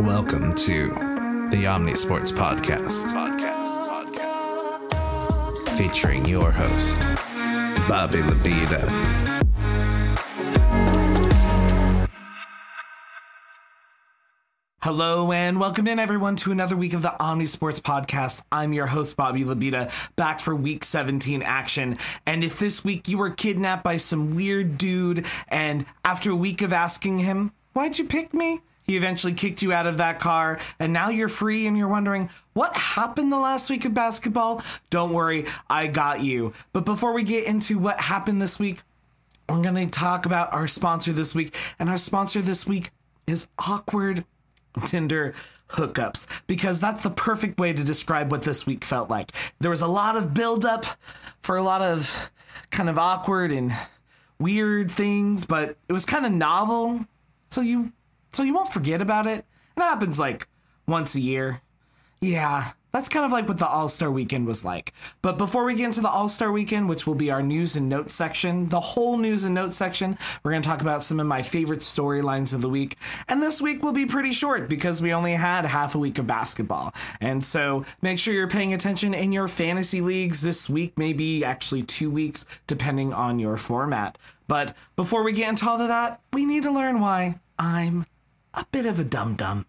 Welcome to the Omnisports Podcast. Podcast. Podcast. Featuring your host, Bobby Labida. Hello and welcome in everyone to another week of the Omni Sports podcast. I'm your host Bobby Labita, back for week 17 action. And if this week you were kidnapped by some weird dude and after a week of asking him, "Why'd you pick me?" He eventually kicked you out of that car, and now you're free and you're wondering, what happened the last week of basketball? Don't worry, I got you. But before we get into what happened this week, we're going to talk about our sponsor this week. And our sponsor this week is Awkward Tinder hookups because that's the perfect way to describe what this week felt like. There was a lot of buildup for a lot of kind of awkward and weird things, but it was kind of novel. So you so you won't forget about it. It happens like once a year. Yeah, that's kind of like what the All Star Weekend was like. But before we get into the All Star Weekend, which will be our news and notes section, the whole news and notes section, we're going to talk about some of my favorite storylines of the week. And this week will be pretty short because we only had half a week of basketball. And so make sure you're paying attention in your fantasy leagues this week, maybe actually two weeks, depending on your format. But before we get into all of that, we need to learn why I'm a bit of a dum dum.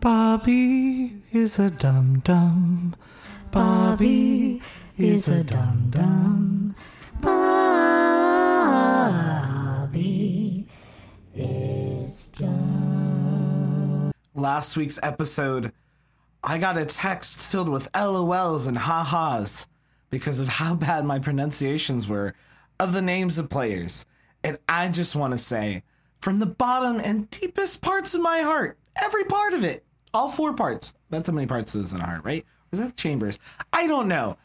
Bobby is a dum dum. Bobby is a dum dum. Bobby is dum. Last week's episode, I got a text filled with LOLs and ha-has because of how bad my pronunciations were of the names of players. And I just want to say, from the bottom and deepest parts of my heart, every part of it, all four parts. That's how many parts is in a heart, right? Or is that chambers? I don't know.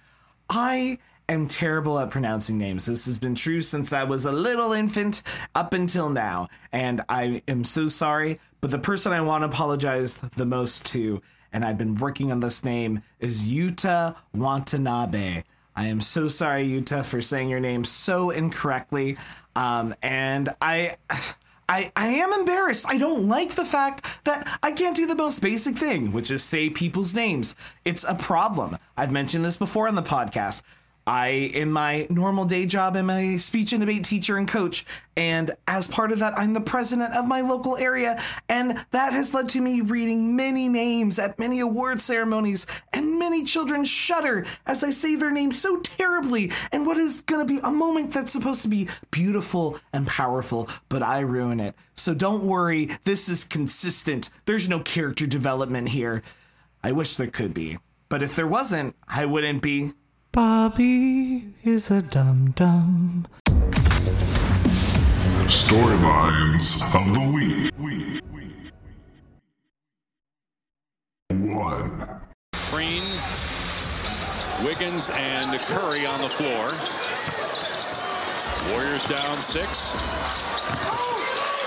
I am terrible at pronouncing names. This has been true since I was a little infant up until now. And I am so sorry. But the person I want to apologize the most to, and I've been working on this name, is Yuta Watanabe. I am so sorry, Yuta, for saying your name so incorrectly. Um, and I. I, I am embarrassed. I don't like the fact that I can't do the most basic thing, which is say people's names. It's a problem. I've mentioned this before on the podcast. I, in my normal day job, am a speech and debate teacher and coach. And as part of that, I'm the president of my local area. And that has led to me reading many names at many award ceremonies. And many children shudder as I say their name so terribly. And what is going to be a moment that's supposed to be beautiful and powerful, but I ruin it. So don't worry, this is consistent. There's no character development here. I wish there could be. But if there wasn't, I wouldn't be Bobby is a dum dum. Storylines of the week. One. Green, Wiggins, and Curry on the floor. Warriors down six.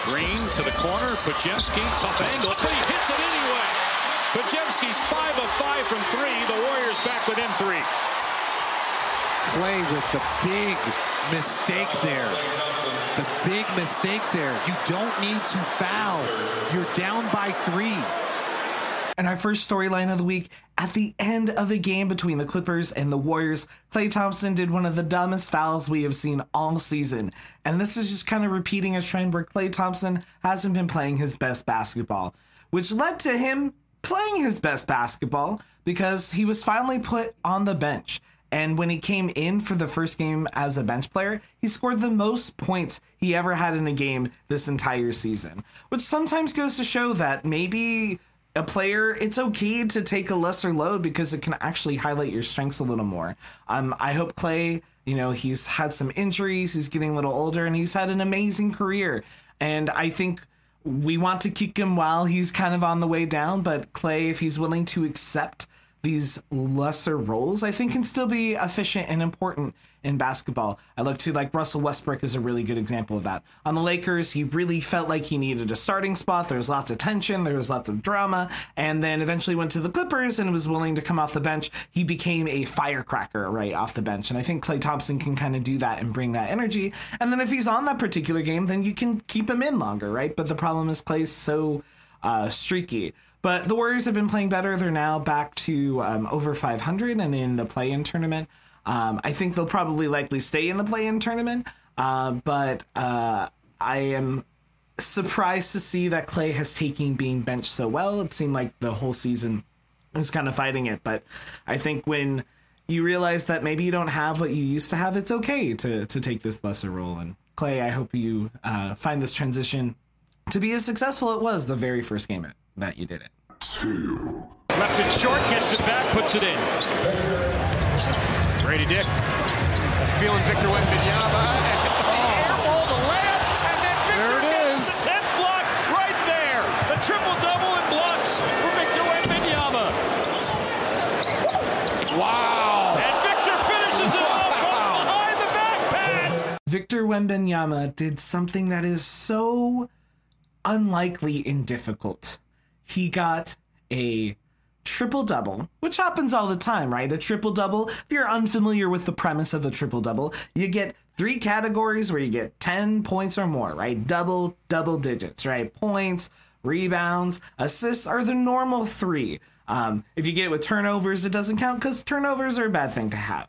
Green to the corner. Podziemski, tough angle, but he hits it anyway. Podziemski's five of five from three. The Warriors back within three. Klay with the big mistake there. The big mistake there. You don't need to foul. You're down by three. And our first storyline of the week at the end of a game between the Clippers and the Warriors, Klay Thompson did one of the dumbest fouls we have seen all season. And this is just kind of repeating a trend where Klay Thompson hasn't been playing his best basketball, which led to him playing his best basketball because he was finally put on the bench. And when he came in for the first game as a bench player, he scored the most points he ever had in a game this entire season, which sometimes goes to show that maybe a player, it's okay to take a lesser load because it can actually highlight your strengths a little more. Um, I hope Klay, you know, he's had some injuries, he's getting a little older, and he's had an amazing career. And I think we want to kick him while he's kind of on the way down, but Klay, if he's willing to accept these lesser roles, I think can still be efficient and important in basketball. I look to like Russell Westbrook is a really good example of that. On the Lakers, he really felt like he needed a starting spot. There was lots of tension, there was lots of drama, and then eventually went to the Clippers and was willing to come off the bench. He became a firecracker right off the bench. And I think Klay Thompson can kind of do that and bring that energy. And then if he's on that particular game, then you can keep him in longer, right? But the problem is Klay's so uh, streaky. But the Warriors have been playing better. They're now back to um, over 500 and in the play in tournament. Um, I think they'll probably likely stay in the play in tournament. Uh, but uh, I am surprised to see that Klay has taken being benched so well. It seemed like the whole season was kind of fighting it. But I think when you realize that maybe you don't have what you used to have, it's okay to, to take this lesser role. And Klay, I hope you uh, find this transition to be as successful it was the very first game that you did it. Two. Left it short, gets it back, puts it in. Brady Dick feeling Victor Wembanyama. Airball to layup, and then Victor There it gets the 10th block right there. The triple-double in blocks for Victor Wembanyama. Wow. And Victor finishes it off from behind the back pass. Victor Wembanyama did something that is so unlikely and difficult. He got a triple double, which happens all the time, right? A triple double. If you're unfamiliar with the premise of a triple double, you get three categories where you get 10 points or more, right? Double, double digits, right? Points, rebounds, assists are the normal three. Um, if you get it with turnovers, it doesn't count because turnovers are a bad thing to have.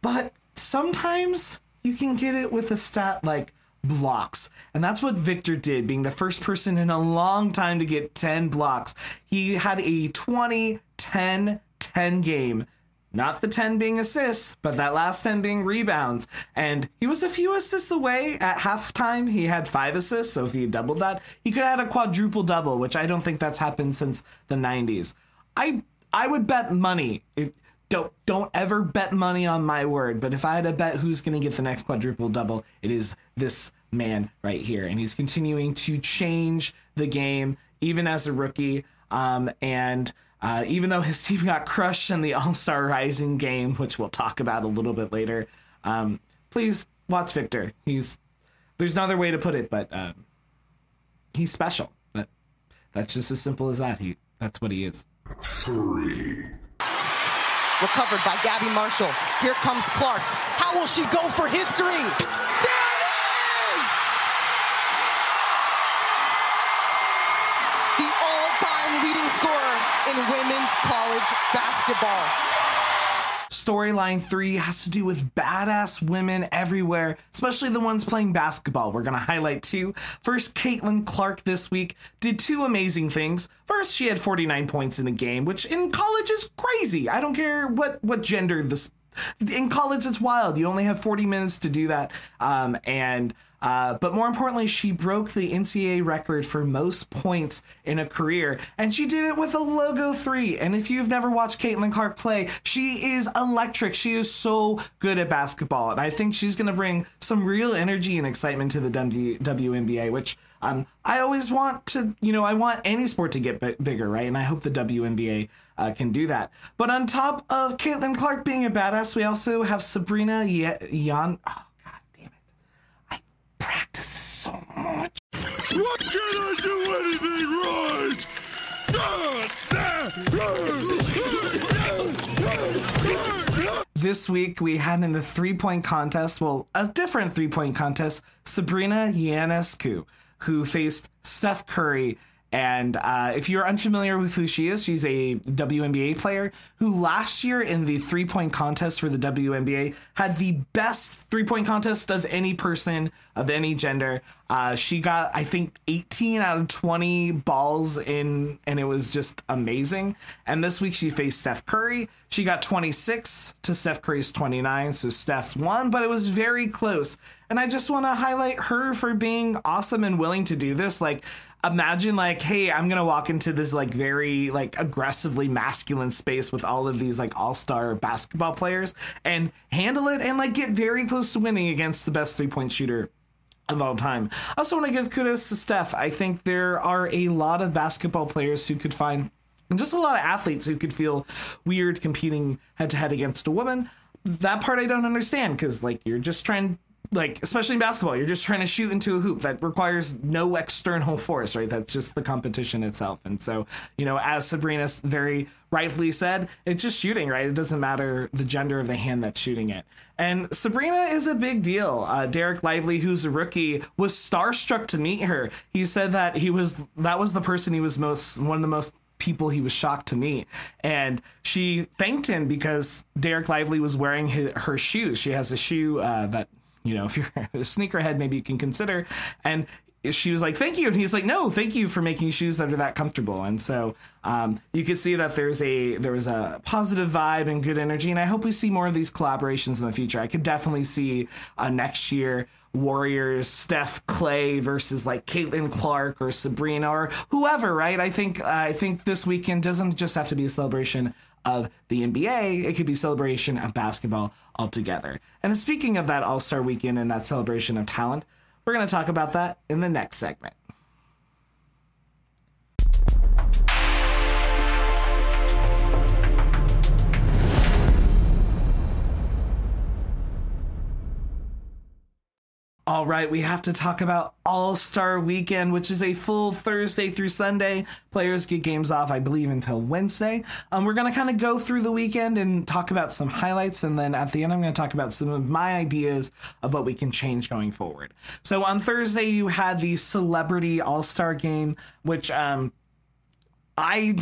But sometimes you can get it with a stat like blocks. And that's what Victor did, being the first person in a long time to get 10 blocks. He had a 20 10 10 game. Not the 10 being assists, but that last 10 being rebounds. And he was a few assists away at halftime. He had five assists, so if he doubled that, he could had a quadruple double, which I don't think that's happened since the 90s. I I would bet money. It, don't don't ever bet money on my word, but if I had to bet who's going to get the next quadruple double, it is this man right here, and he's continuing to change the game even as a rookie. Um, and uh, even though his team got crushed in the All Star Rising game, which we'll talk about a little bit later, um, please watch Victor. He's there's no other way to put it, but um, he's special. That that's just as simple as that. He that's what he is. Three. Recovered by Gabby Marshall. Here comes Clark. How will she go for history? There it is! The all-time leading scorer in women's college basketball. Storyline three has to do with badass women everywhere, especially the ones playing basketball. We're going to highlight two. First, Caitlin Clark this week did two amazing things. First, she had 49 points in a game, which in college is crazy. I don't care what, what gender this. In college, it's wild. You only have 40 minutes to do that. Um, and uh, but more importantly, she broke the NCAA record for most points in a career, and she did it with a logo three. And if you've never watched Caitlin Clark play, she is electric. She is so good at basketball, and I think she's going to bring some real energy and excitement to the WNBA, which um, I always want to, you know, I want any sport to get b- bigger, right? And I hope the WNBA uh, can do that. But on top of Caitlin Clark being a badass, we also have Sabrina Ye- Yan. Oh. I practice this so much. What can I do anything right? This week we had in the three point contest, well, a different three point contest, Sabrina Ionescu, who faced Steph Curry. And uh, if you're unfamiliar with who she is, she's a WNBA player who last year in the three point contest for the WNBA had the best three point contest of any person of any gender. Uh, she got, I think, 18 out of 20 balls in, and it was just amazing. And this week she faced Steph Curry. She got 26 to Steph Curry's 29, so Steph won, but it was very close. And I just want to highlight her for being awesome and willing to do this. Like, imagine like hey i'm gonna walk into this like very like aggressively masculine space with all of these like all-star basketball players and handle it and like get very close to winning against the best three-point shooter of all time. I also want to give kudos to Steph. I think there are a lot of basketball players who could find, and just a lot of athletes who could feel weird competing head to head against a woman. That part I don't understand because, like, you're just trying like especially in basketball you're just trying to shoot into a hoop. That requires no external force right? That's just the competition itself. And so you know as sabrina very rightfully said it's just shooting right? It doesn't matter the gender of the hand that's shooting it. And sabrina is a big deal. Uh, dereck lively who's a rookie was starstruck to meet her. He said that he was that was the person he was most one of the most people he was shocked to meet. And she thanked him because Dereck Lively was wearing his, her shoes. She has a shoe uh, that, you know, if you're a sneakerhead, maybe you can consider. And she was like, "Thank you," and he's like, "No, thank you for making shoes that are that comfortable." And so um, you could see that there's a there was a positive vibe and good energy, and I hope we see more of these collaborations in the future. I could definitely see uh, next year Warriors, Steph Klay versus like Caitlin Clark or Sabrina or whoever, right? I think uh, I think this weekend doesn't just have to be a celebration of the NBA. It could be celebration of basketball altogether. And speaking of that All Star Weekend and that celebration of talent, we're going to talk about that in the next segment. All right, we have to talk about All Star Weekend, which is a full Thursday through Sunday. Players get games off, I believe, until Wednesday. Um, we're going to kind of go through the weekend and talk about some highlights, and then at the end, I'm going to talk about some of my ideas of what we can change going forward. So on Thursday, you had the Celebrity All Star Game, which um, I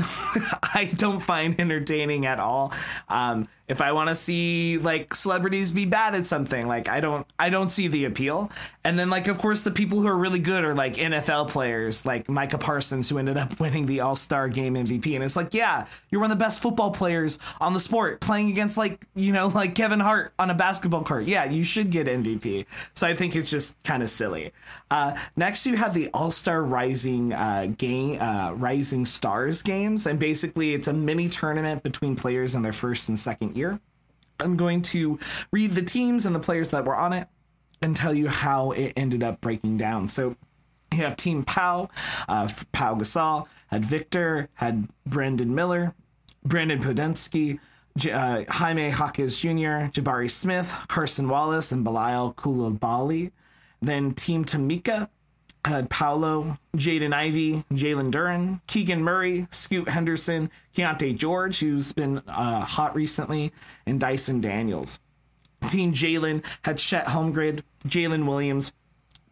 I don't find entertaining at all. Um, if I want to see like celebrities be bad at something, like I don't I don't see the appeal. And then like of course the people who are really good are like NFL players, like Micah Parsons who ended up winning the All-Star game MVP. And it's like, yeah, you're one of the best football players on the sport playing against like, you know, like Kevin Hart on a basketball court. Yeah, you should get MVP. So I think it's just kind of silly. Uh, next you have the All-Star Rising uh, game uh, Rising Stars games and basically it's a mini tournament between players in their first and second year. I'm going to read the teams and the players that were on it and tell you how it ended up breaking down. So you have Team Pau, uh, Pau Gasol, had Victor, had Brandon Miller, Brandin Podziemski, J- uh, Jaime Jaquez Jr., Jabari Smith, Carson Wallace, and Bilal Coulibaly. Then Team Tamika had Paolo, Jaden Ivey, Jalen Duren, Keegan Murray, Scoot Henderson, Keyonte George, who's been uh, hot recently, and Dyson Daniels. Team Jalen had Chet Holmgren, Jalen Williams,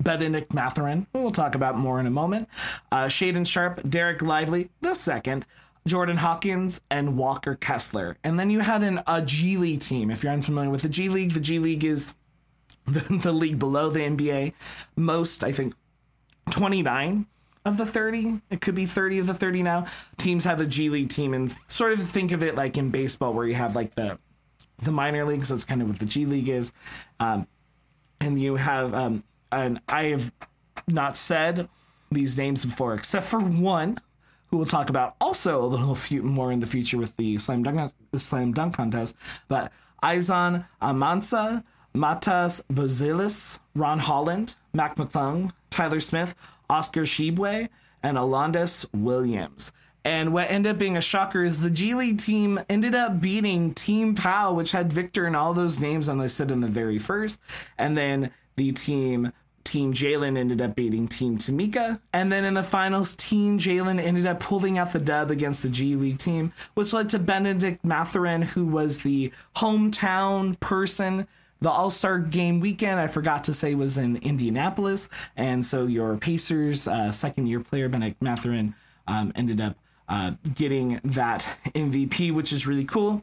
Bennedict Mathurin, who we'll talk about more in a moment, uh, Shaedon Sharpe, Dereck Lively, the second, Jordan Hawkins, and Walker Kessler. And then you had an, a G League team. If you're unfamiliar with the G League, the G League is the, the league below the NBA. Most, I think, 29 of the 30 it could be 30 of the 30 now. Teams have a g league team and sort of think of it like in baseball where you have like the the minor leagues that's kind of what the g league is. Um, and you have um, and i have not said these names before except for one who we'll talk about also a little few more in the future with the slam dunk the slam dunk contest but Izan Almansa Matas Buzelis, Ron Holland, Mac McClung, Tyler Smith, Oscar Tshiebwe, and Alondes Williams. And what ended up being a shocker is the G League team ended up beating Team Pal, which had Victor and all those names on the set in the very first. And then the team Team Jalen ended up beating Team Tamika. And then in the finals, Team Jalen ended up pulling out the dub against the G League team, which led to Bennedict Mathurin, who was the hometown person the All Star game weekend, I forgot to say, was in Indianapolis. And so your Pacers uh, second year player, Bennedict Mathurin, um, ended up uh, getting that MVP, which is really cool.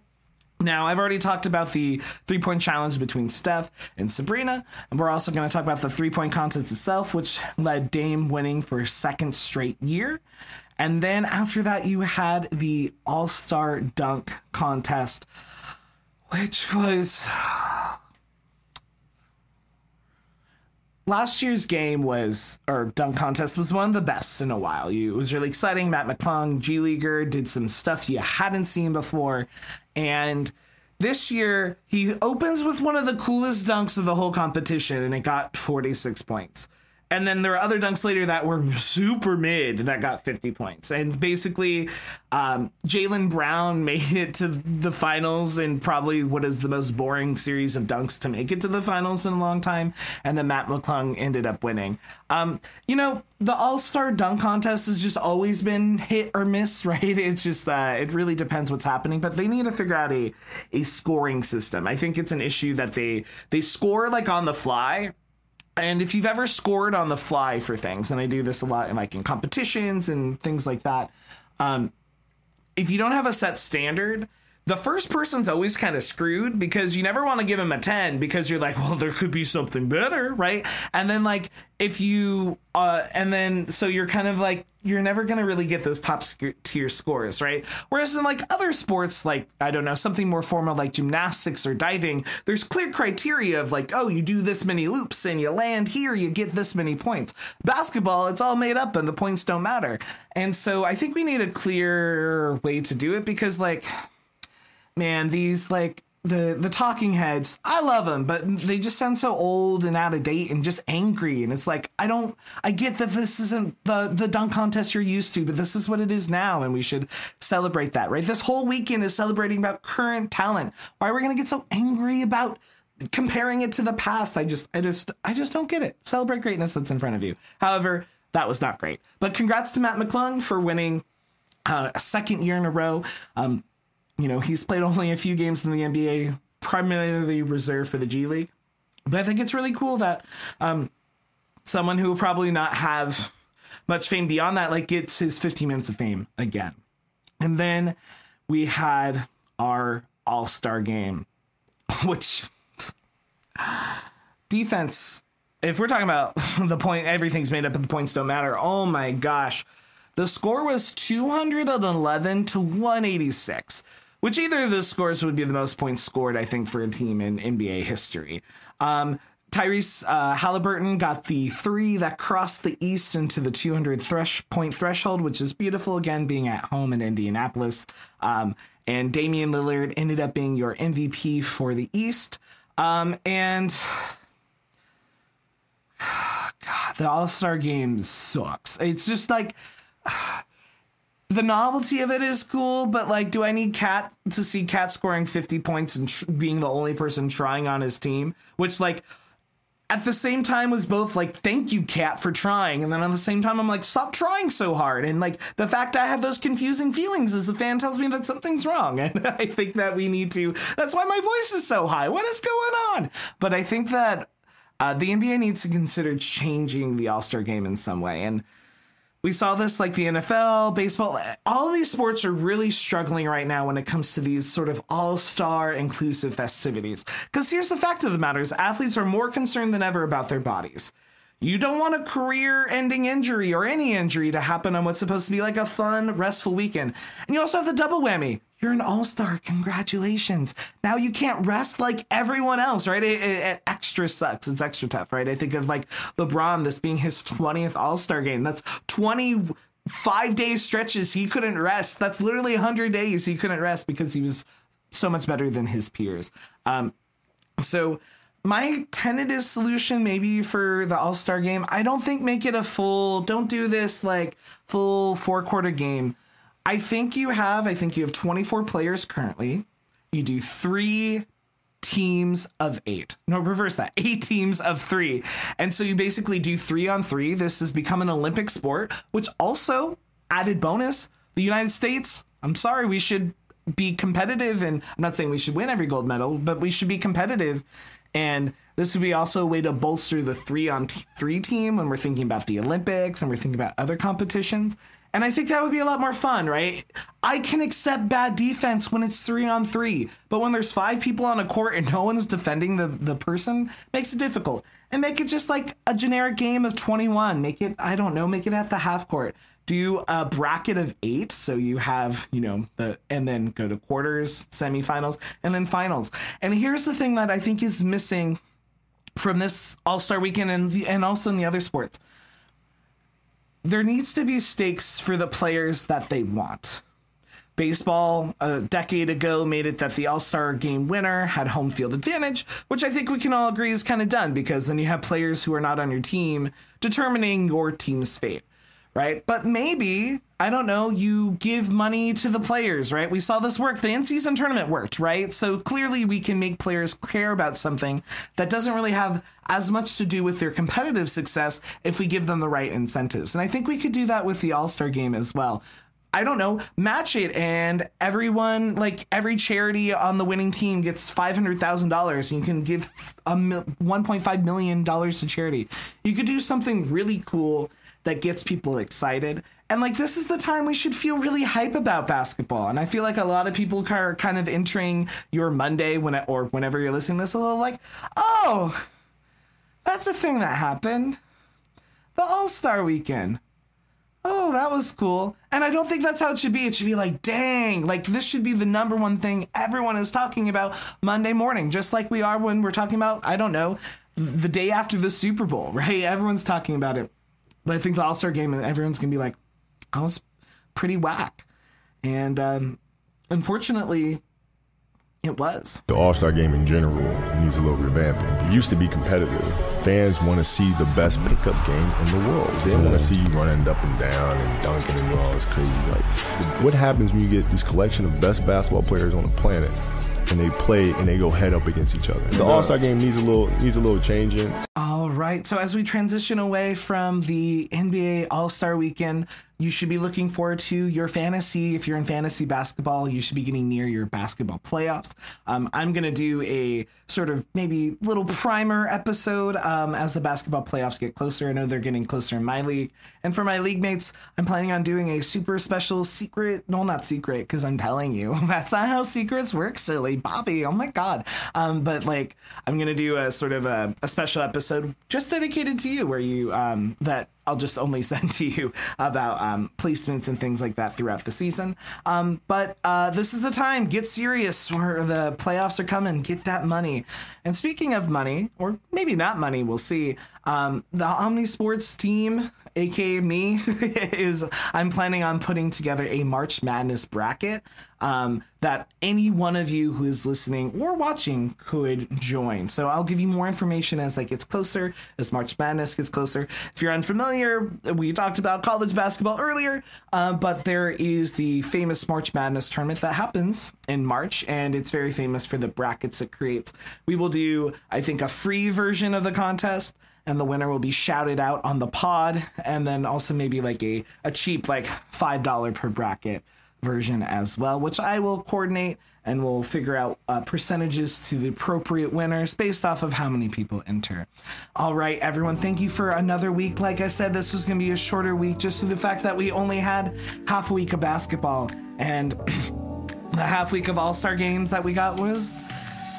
Now, I've already talked about the three point challenge between Steph and Sabrina, and we're also going to talk about the three point contest itself, which led Dame winning for second straight year. And then after that, you had the All Star Dunk contest, which was last year's game was or dunk contest was one of the best in a while. You, it was really exciting. Matt McClung, G Leaguer, did some stuff you hadn't seen before, and this year he opens with one of the coolest dunks of the whole competition, and it got 46 points. And then there are other dunks later that were super mid that got 50 points. And basically, um, Jaylen Brown made it to the finals in probably what is the most boring series of dunks to make it to the finals in a long time. And then Matt McClung ended up winning. Um, you know, the All Star dunk contest has just always been hit or miss, right? It's just, uh, it really depends what's happening, but they need to figure out a, a scoring system. I think it's an issue that they, they score like on the fly and if you've ever scored on the fly for things, and I do this a lot in like in competitions and things like that, um, if you don't have a set standard, the first person's always kind of screwed because you never want to give him a 10 because you're like, well, there could be something better, right? And then, like, if you, uh, and then, so you're kind of like, you're never going to really get those top sc- tier scores, right? Whereas in like other sports, like, I don't know, something more formal like gymnastics or diving, there's clear criteria of like, oh, you do this many loops and you land here, you get this many points. Basketball, it's all made up and the points don't matter. And so I think we need a clear way to do it because, like, man, these like the the talking heads, I love them, but they just sound so old and out of date and just angry. And it's like I don't, I get that this isn't the the dunk contest you're used to, but this is what it is now, and we should celebrate that, right? This whole weekend is celebrating about current talent. Why are we gonna get so angry about? comparing it to the past i just i just i just don't get it celebrate greatness that's in front of you however that was not great but congrats to matt mcclung for winning uh, a second year in a row um, you know, he's played only a few games in the NBA, primarily reserved for the G League. But I think it's really cool that um, someone who will probably not have much fame beyond that, like, gets his 15 minutes of fame again. And then we had our All Star game, which defense, if we're talking about the point, everything's made up and the points don't matter. Oh my gosh. The score was 211 to 186 which either of those scores would be the most points scored, I think, for a team in NBA history. Um, Tyrese uh, Halliburton got the three that crossed the East into the 200 thresh point threshold, which is beautiful. Again, being at home in Indianapolis, um, and Damian Lillard ended up being your MVP for the East. Um, and God, the All Star game sucks. It's just like the novelty of it is cool, but like, do I need Cat to see Cat scoring 50 points and tr- being the only person trying on his team? Which, like, at the same time was both like, thank you, Cat, for trying. And then at the same time, I'm like, stop trying so hard. And like, the fact I have those confusing feelings as a fan tells me that something's wrong. And I think that we need to, that's why my voice is so high. What is going on? But I think that uh, the NBA needs to consider changing the All Star game in some way. And we saw this like the NFL, baseball, all these sports are really struggling right now when it comes to these sort of all-star inclusive festivities. Cuz here's the fact of the matter is athletes are more concerned than ever about their bodies. You don't want a career ending injury or any injury to happen on what's supposed to be like a fun, restful weekend. And you also have the double whammy. You're an all star. Congratulations. Now you can't rest like everyone else, right? It, it, it, extra sucks. It's extra tough, right? I think of like LeBron, this being his 20th all star game. That's 20 five day stretches he couldn't rest. That's literally 100 days he couldn't rest because he was so much better than his peers. Um, so my tentative solution maybe for the all-star game i don't think make it a full don't do this like full four quarter game i think you have i think you have 24 players currently. You do three teams of eight. No reverse that. Eight teams of three. And so you basically do three on three. This has become an olympic sport which also added bonus the united states i'm sorry we should be competitive and i'm not saying we should win every gold medal but we should be competitive. And this would be also a way to bolster the three on t- three team when we're thinking about the Olympics and we're thinking about other competitions. And I think that would be a lot more fun, right? I can accept bad defense when it's three on three, but when there's five people on a court and no one's defending the, the person, makes it difficult. And make it just like a generic game of 21. Make it, I don't know, make it at the half court. Do a bracket of eight. So you have, you know, the, and then go to quarters, semifinals, and then finals. And here's the thing that I think is missing from this All Star weekend and, and also in the other sports there needs to be stakes for the players that they want. Baseball a decade ago made it that the All Star game winner had home field advantage, which I think we can all agree is kind of done because then you have players who are not on your team determining your team's fate, right? But maybe, I don't know, you give money to the players, right? We saw this work. The in season tournament worked, right? So clearly we can make players care about something that doesn't really have as much to do with their competitive success if we give them the right incentives. And I think we could do that with the All Star game as well. I don't know, match it and everyone, like every charity on the winning team gets $500,000 and you can give a mil- $1.5 million to charity. You could do something really cool that gets people excited. And like this is the time we should feel really hype about basketball. And I feel like a lot of people are kind of entering your Monday when it, or whenever you're listening to this a little like, "Oh, that's a thing that happened. The All-Star weekend." oh, that was cool. And I don't think that's how it should be. It should be like, dang, like this should be the number one thing everyone is talking about Monday morning, just like we are when we're talking about, I don't know, the day after the Super Bowl, right? Everyone's talking about it. But I think the All Star game, and everyone's going to be like, I was pretty whack. And um, unfortunately, it was. The All Star game in general needs a little revamping. It used to be competitive. Fans want to see the best pickup game in the world. They want to see you running up and down and dunking and all this crazy. Like, what happens when you get this collection of best basketball players on the planet and they play and they go head up against each other? The All Star game needs a little needs a little changing. All right. So as we transition away from the NBA All Star Weekend, you should be looking forward to your fantasy. If you're in fantasy basketball, you should be getting near your basketball playoffs. Um, I'm going to do a sort of maybe little primer episode um, as the basketball playoffs get closer. I know they're getting closer in my league. And for my league mates, I'm planning on doing a super special secret. No, not secret, because I'm telling you, that's not how secrets work, silly Bobby. Oh my God. Um, but like, I'm going to do a sort of a, a special episode just dedicated to you where you, um, that I'll just only send to you about um, placements and things like that throughout the season. Um, but uh, this is the time. Get serious where the playoffs are coming. Get that money. And speaking of money, or maybe not money, we'll see. Um, the Omni Sports team, aka me, is I'm planning on putting together a March Madness bracket um, that any one of you who is listening or watching could join. So I'll give you more information as that gets closer, as March Madness gets closer. If you're unfamiliar, we talked about college basketball earlier, uh, but there is the famous March Madness tournament that happens in March, and it's very famous for the brackets it creates. We will do, I think, a free version of the contest and the winner will be shouted out on the pod and then also maybe like a, a cheap like five dollar per bracket version as well which i will coordinate and we'll figure out uh, percentages to the appropriate winners based off of how many people enter. All right everyone thank you for another week. Like i said this was going to be a shorter week just to the fact that we only had half a week of basketball and the half week of all-star games that we got was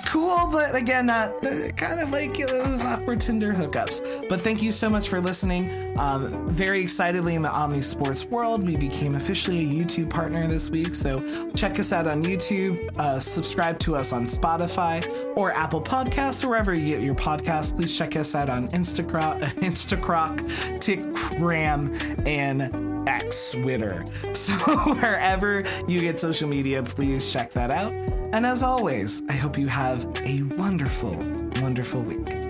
cool, but again, not uh, kind of like those awkward Tinder hookups. But thank you so much for listening. Um, very excitedly in the Omni Sports world, we became officially a YouTube partner this week. So check us out on YouTube, uh, subscribe to us on Spotify or Apple Podcasts, wherever you get your podcasts. Please check us out on Instacroc, Instacroc, Tickram, and X Twitter. So wherever you get social media, please check that out. And as always, I hope you have a wonderful, wonderful week.